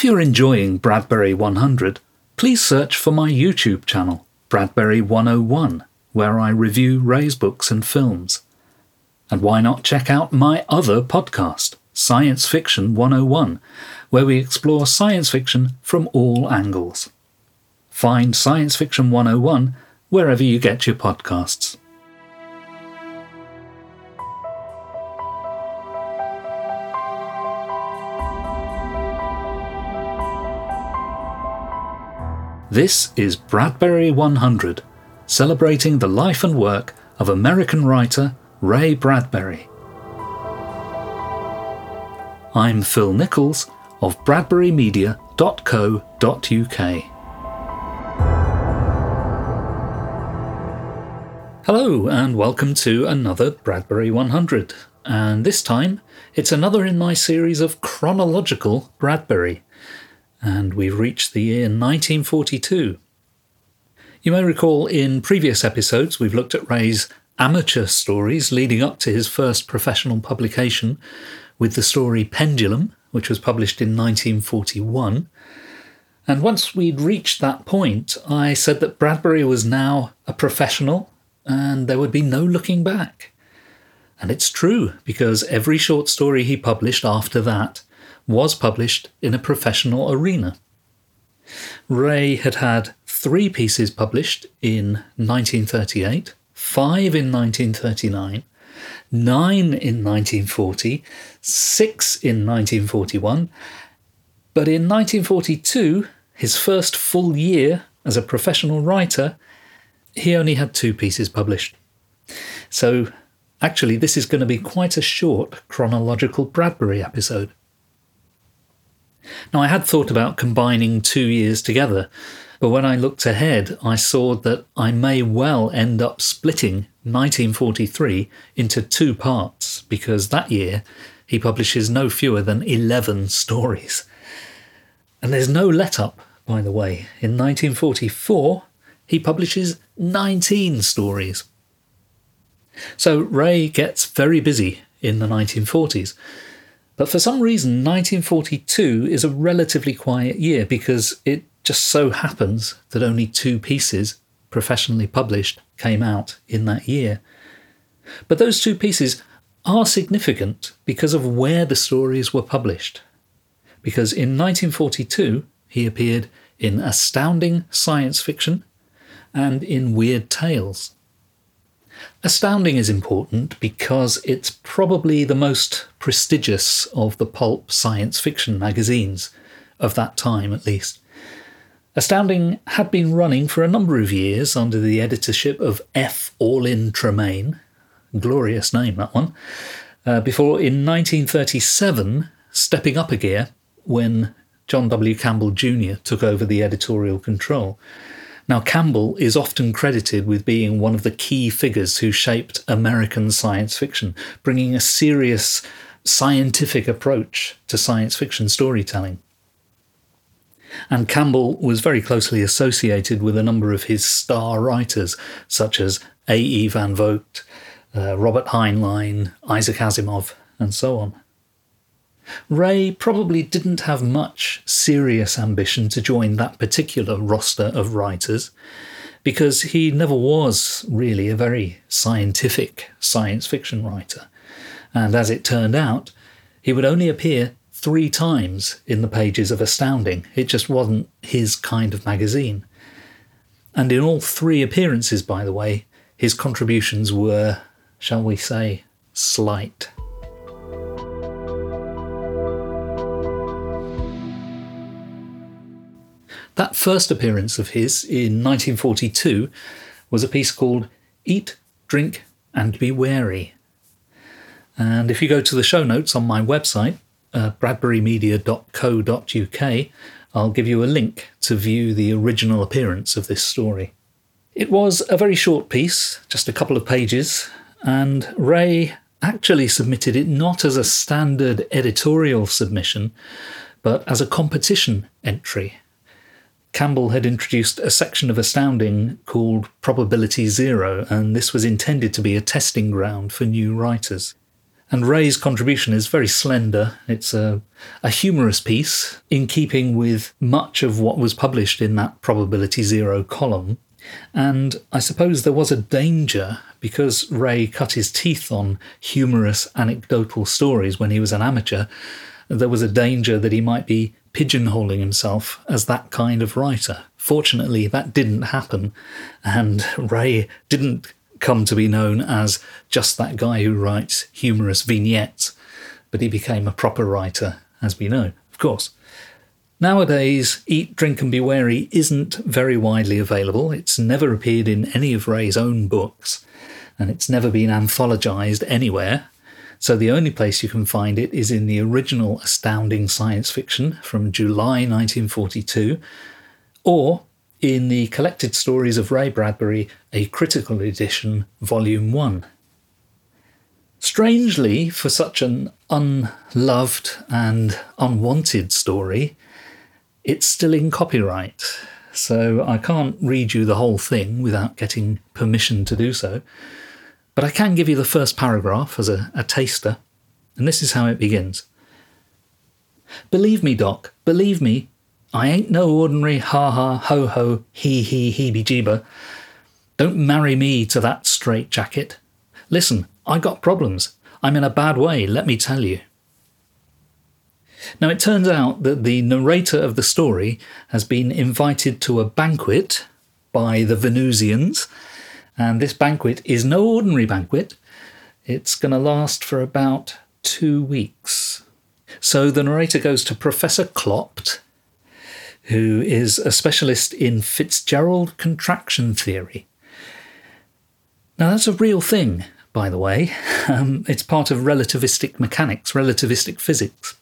If you're enjoying Bradbury 100, please search for my YouTube channel, Bradbury 101, where I review Ray's books and films. And why not check out my other podcast, Science Fiction 101, where we explore science fiction from all angles. Find Science Fiction 101 wherever you get your podcasts. This is Bradbury 100, celebrating the life and work of American writer Ray Bradbury. I'm Phil Nichols of bradburymedia.co.uk. Hello, and welcome to another Bradbury 100. And this time, it's another in my series of chronological Bradbury. And we've reached the year 1942. You may recall in previous episodes, we've looked at Ray's amateur stories leading up to his first professional publication with the story Pendulum, which was published in 1941. And once we'd reached that point, I said that Bradbury was now a professional and there would be no looking back. And it's true, because every short story he published after that was published in a professional arena. Ray had had three pieces published in 1938, five in 1939, nine in 1940, six in 1941, but in 1942, his first full year as a professional writer, he only had two pieces published. So, actually, this is going to be quite a short chronological Bradbury episode. Now, I had thought about combining two years together, but when I looked ahead, I saw that I may well end up splitting 1943 into two parts because that year he publishes no fewer than 11 stories. And there's no let up, by the way. In 1944, he publishes 19 stories. So Ray gets very busy in the 1940s. But for some reason, 1942 is a relatively quiet year because it just so happens that only two pieces, professionally published, came out in that year. But those two pieces are significant because of where the stories were published. Because in 1942, he appeared in Astounding Science Fiction and in Weird Tales. Astounding is important because it's probably the most prestigious of the pulp science fiction magazines, of that time at least. Astounding had been running for a number of years under the editorship of F. Orlin Tremaine, glorious name that one, uh, before in 1937 stepping up a gear when John W. Campbell Jr. took over the editorial control. Now, Campbell is often credited with being one of the key figures who shaped American science fiction, bringing a serious scientific approach to science fiction storytelling. And Campbell was very closely associated with a number of his star writers, such as A.E. Van Vogt, uh, Robert Heinlein, Isaac Asimov, and so on. Ray probably didn't have much serious ambition to join that particular roster of writers because he never was really a very scientific science fiction writer. And as it turned out, he would only appear three times in the pages of Astounding. It just wasn't his kind of magazine. And in all three appearances, by the way, his contributions were, shall we say, slight. That first appearance of his in 1942 was a piece called Eat, Drink, and Be Wary. And if you go to the show notes on my website, uh, bradburymedia.co.uk, I'll give you a link to view the original appearance of this story. It was a very short piece, just a couple of pages, and Ray actually submitted it not as a standard editorial submission, but as a competition entry Campbell had introduced a section of Astounding called Probability Zero, and this was intended to be a testing ground for new writers. And Ray's contribution is very slender. It's a, a humorous piece in keeping with much of what was published in that Probability Zero column. And I suppose there was a danger because Ray cut his teeth on humorous anecdotal stories when he was an amateur. There was a danger that he might be pigeonholing himself as that kind of writer. Fortunately, that didn't happen, and Ray didn't come to be known as just that guy who writes humorous vignettes, but he became a proper writer, as we know, of course. Nowadays, Eat, Drink and Be Wary isn't very widely available. It's never appeared in any of Ray's own books, and it's never been anthologized anywhere. So the only place you can find it is in the original Astounding Science Fiction from July 1942, or in the Collected Stories of Ray Bradbury, a critical edition, Volume 1. Strangely, for such an unloved and unwanted story, it's still in copyright. So I can't read you the whole thing without getting permission to do so. But I can give you the first paragraph as a, a taster, and this is how it begins. Believe me, Doc, believe me, I ain't no ordinary ha ha ho ho he he heebie jeeba. Don't marry me to that straight jacket. Listen, I got problems. I'm in a bad way, let me tell you. Now, it turns out that the narrator of the story has been invited to a banquet by the Venusians, and this banquet is no ordinary banquet. It's going to last for about two weeks. So the narrator goes to Professor Clopt, who is a specialist in Fitzgerald contraction theory. Now, that's a real thing, by the way. Um, it's part of relativistic mechanics, relativistic physics.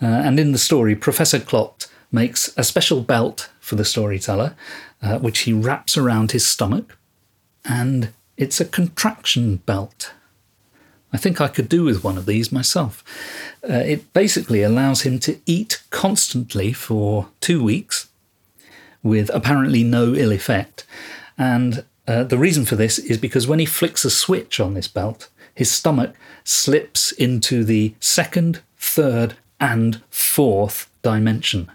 Uh, and in the story, Professor Clopt makes a special belt for the storyteller, uh, which he wraps around his stomach, and it's a contraction belt. I think I could do with one of these myself. Uh, it basically allows him to eat constantly for two weeks with apparently no ill effect. And uh, the reason for this is because when he flicks a switch on this belt, his stomach slips into the second, third, and fourth dimension.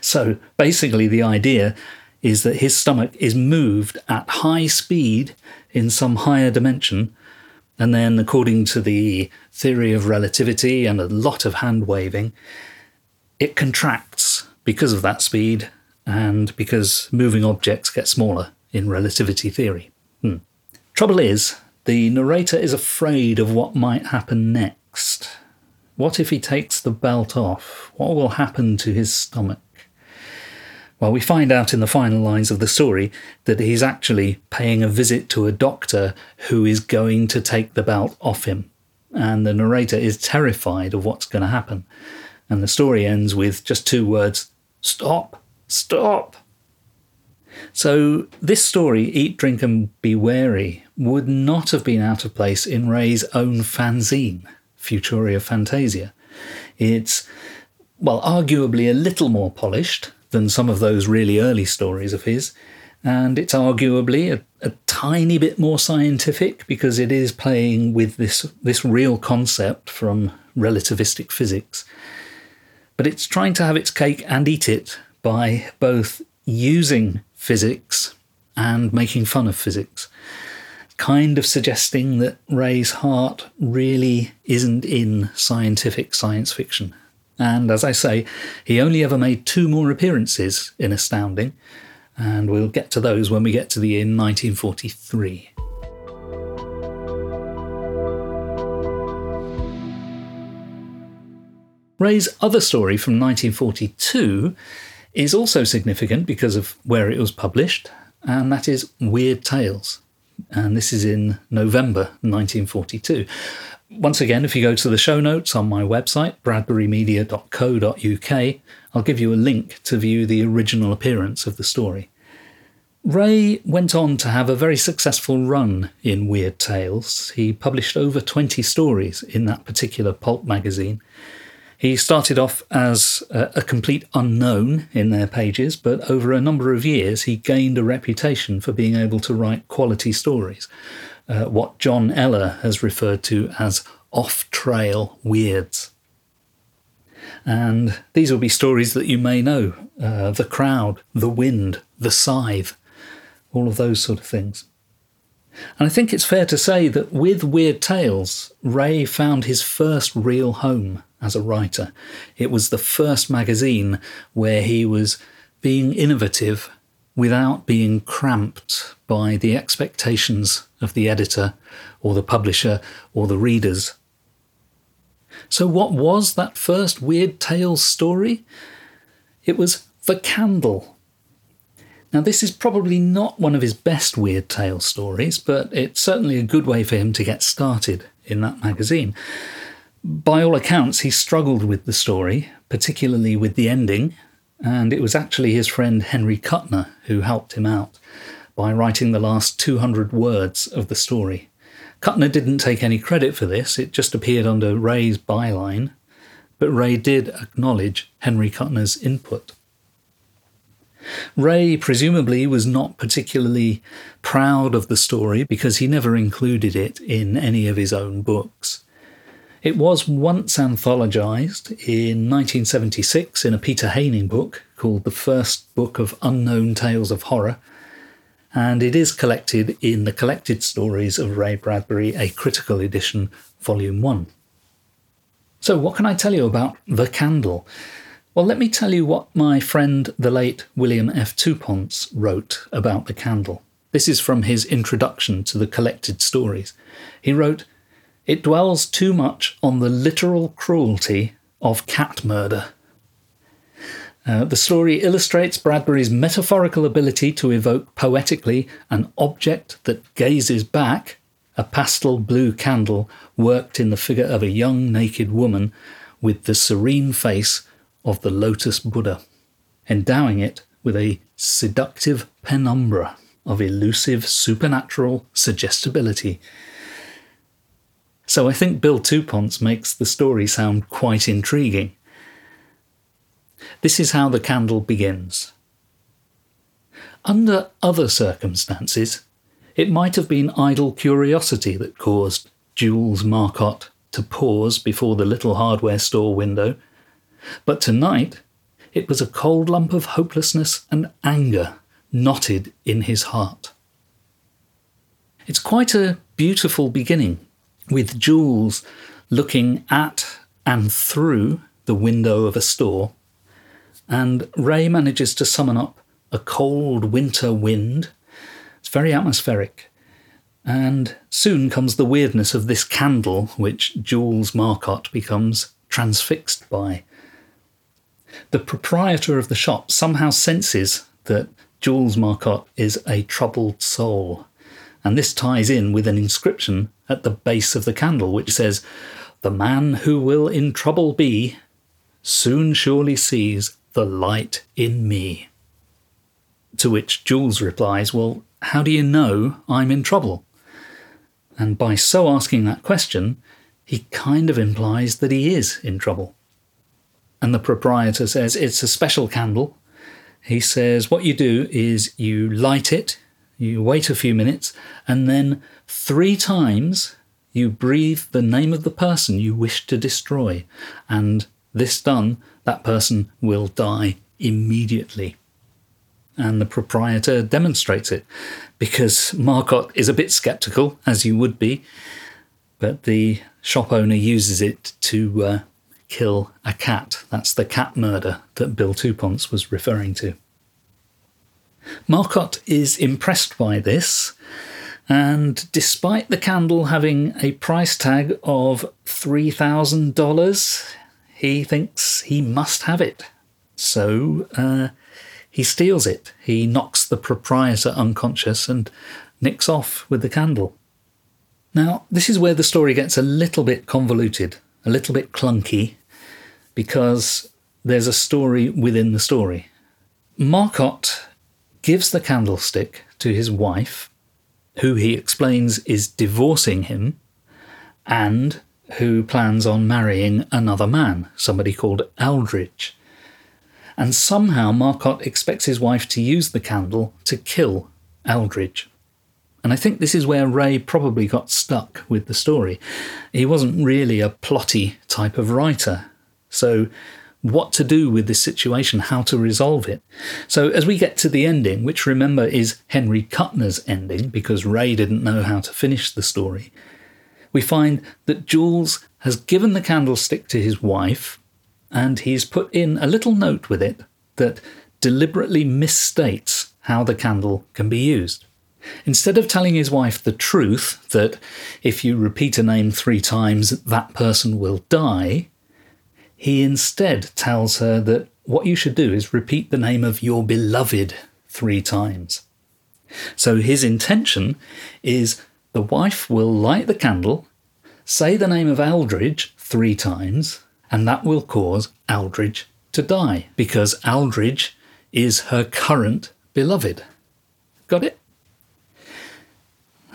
So basically, the idea is that his stomach is moved at high speed in some higher dimension and then, according to the theory of relativity and a lot of hand waving, it contracts because of that speed and because moving objects get smaller in relativity theory. Hmm. Trouble is, the narrator is afraid of what might happen next. What if he takes the belt off? What will happen to his stomach? Well, we find out in the final lines of the story that he's actually paying a visit to a doctor who is going to take the belt off him. And the narrator is terrified of what's going to happen. And the story ends with just two words stop, stop. So, this story, Eat, Drink, and Be Wary, would not have been out of place in Ray's own fanzine, Futuria Fantasia. It's, well, arguably a little more polished, than some of those really early stories of his. And it's arguably a, a tiny bit more scientific because it is playing with this, this real concept from relativistic physics. But it's trying to have its cake and eat it by both using physics and making fun of physics, kind of suggesting that Ray's heart really isn't in scientific science fiction. And as I say, he only ever made two more appearances in Astounding, and we'll get to those when we get to the year 1943. Ray's other story from 1942 is also significant because of where it was published, and that is Weird Tales. And this is in November 1942. Once again, if you go to the show notes on my website, bradburymedia.co.uk, I'll give you a link to view the original appearance of the story. Ray went on to have a very successful run in Weird Tales. He published over 20 stories in that particular pulp magazine. He started off as a, complete unknown in their pages, but over a number of years he gained a reputation for being able to write quality stories. Uh, what John Eller has referred to as off trail weirds. And these will be stories that you may know uh, the crowd, the wind, the scythe, all of those sort of things. And I think it's fair to say that with Weird Tales, Ray found his first real home as a writer. It was the first magazine where he was being innovative without being cramped by the expectations of the editor or the publisher or the readers. So, what was that first Weird Tales story? It was The Candle. Now, this is probably not one of his best Weird Tales stories, but it's certainly a good way for him to get started in that magazine. By all accounts, he struggled with the story, particularly with the ending, and it was actually his friend Henry Kuttner who helped him out by writing the last 200 words of the story. Kuttner didn't take any credit for this, it just appeared under Ray's byline, but Ray did acknowledge Henry Kuttner's input. Ray presumably was not particularly proud of the story because he never included it in any of his own books. It was once anthologized in 1976 in a Peter Haining book called The First Book of Unknown Tales of Horror, and it is collected in the Collected Stories of Ray Bradbury, a critical edition, Volume 1. So, what can I tell you about The Candle? Well, let me tell you what my friend, the late William F. Touponce, wrote about The Candle. This is from his introduction to the Collected Stories. He wrote, It dwells too much on the literal cruelty of cat murder. Uh, the story illustrates Bradbury's metaphorical ability to evoke poetically an object that gazes back, a pastel blue candle worked in the figure of a young naked woman with the serene face of the lotus Buddha, endowing it with a seductive penumbra of elusive supernatural suggestibility. So I think Bill Touponce makes the story sound quite intriguing. This is how the candle begins. Under other circumstances, it might have been idle curiosity that caused Jules Marcotte to pause before the little hardware store window, but tonight it was a cold lump of hopelessness and anger knotted in his heart. It's quite a beautiful beginning, with Jules looking at and through the window of a store and Ray manages to summon up a cold winter wind. It's very atmospheric. And soon comes the weirdness of this candle, which Jules Marcotte becomes transfixed by. The proprietor of the shop somehow senses that Jules Marcotte is a troubled soul. And this ties in with an inscription at the base of the candle, which says, The man who will in trouble be soon surely sees the light in me. To which Jules replies, Well, how do you know I'm in trouble? And by so asking that question, he kind of implies that he is in trouble. And the proprietor says, It's a special candle. He says, What you do is you light it, you wait a few minutes, and then three times you breathe the name of the person you wish to destroy. And this done, that person will die immediately. And the proprietor demonstrates it because Marcotte is a bit skeptical, as you would be, but the shop owner uses it to uh, kill a cat. That's the cat murder that Bill Touponce was referring to. Marcotte is impressed by this, and despite the candle having a price tag of $3,000, he thinks he must have it. So uh, he steals it. He knocks the proprietor unconscious and nicks off with the candle. Now, this is where the story gets a little bit convoluted, a little bit clunky, because there's a story within the story. Marcotte gives the candlestick to his wife, who he explains is divorcing him, and who plans on marrying another man, somebody called Eldridge. And somehow Marcotte expects his wife to use the candle to kill Eldridge. And I think this is where Ray probably got stuck with the story. He wasn't really a plotty type of writer. So, what to do with this situation, how to resolve it. So, as we get to the ending, which remember is Henry Kuttner's ending because Ray didn't know how to finish the story, we find that Jules has given the candlestick to his wife and he's put in a little note with it that deliberately misstates how the candle can be used. Instead of telling his wife the truth that if you repeat a name three times, that person will die, he instead tells her that what you should do is repeat the name of your beloved three times. So his intention is the wife will light the candle, say the name of Aldridge three times, and that will cause Aldridge to die because Aldridge is her current beloved. Got it?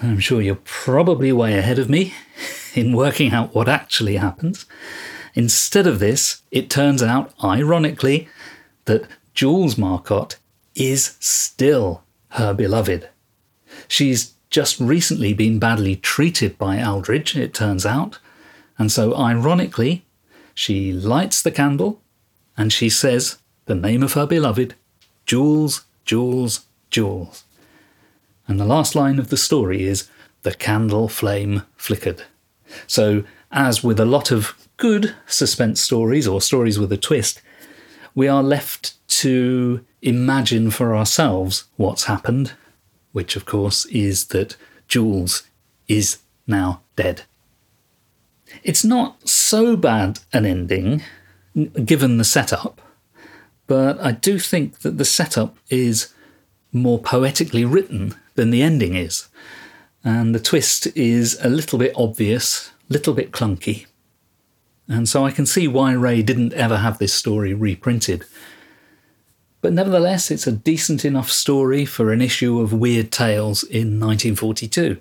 I'm sure you're probably way ahead of me in working out what actually happens. Instead of this, it turns out, ironically, that Jules Marcotte is still her beloved. She's just recently been badly treated by Aldridge, it turns out, and so ironically, she lights the candle and she says the name of her beloved, Jules, Jules, Jules. And the last line of the story is The candle flame flickered. So, as with a lot of good suspense stories or stories with a twist, we are left to imagine for ourselves what's happened, which of course is that Jules is now dead. It's not so bad an ending, given the setup, but I do think that the setup is more poetically written than the ending is. And the twist is a little bit obvious, little bit clunky. And so I can see why Ray didn't ever have this story reprinted. But nevertheless, it's a decent enough story for an issue of Weird Tales in 1942.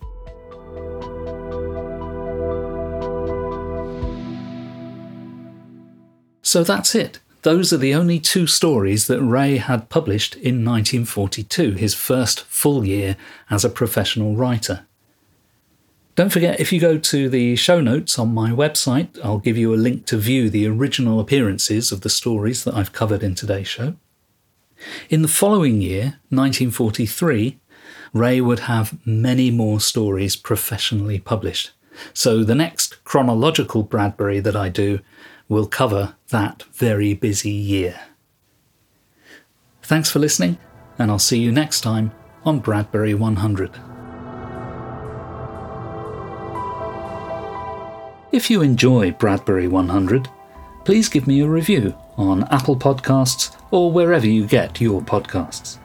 So that's it. Those are the only two stories that Ray had published in 1942, his first full year as a professional writer. Don't forget, if you go to the show notes on my website, I'll give you a link to view the original appearances of the stories that I've covered in today's show. In the following year, 1943, Ray would have many more stories professionally published. So the next chronological Bradbury that I do will cover that very busy year. Thanks for listening, and I'll see you next time on Bradbury 100. If you enjoy Bradbury 100, please give me a review on Apple Podcasts or wherever you get your podcasts.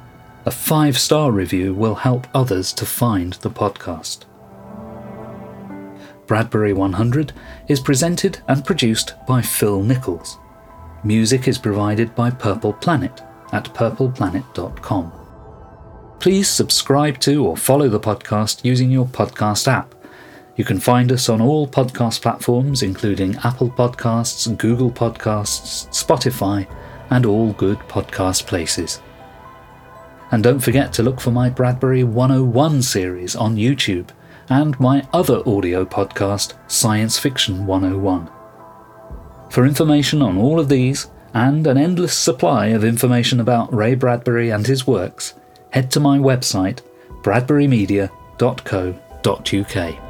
A five star review will help others to find the podcast. Bradbury 100 is presented and produced by Phil Nichols. Music is provided by Purple Planet at purpleplanet.com. Please subscribe to or follow the podcast using your podcast app. You can find us on all podcast platforms, including Apple Podcasts, Google Podcasts, Spotify, and all good podcast places. And don't forget to look for my Bradbury 101 series on YouTube and my other audio podcast, Science Fiction 101. For information on all of these, and an endless supply of information about Ray Bradbury and his works, head to my website, bradburymedia.co.uk.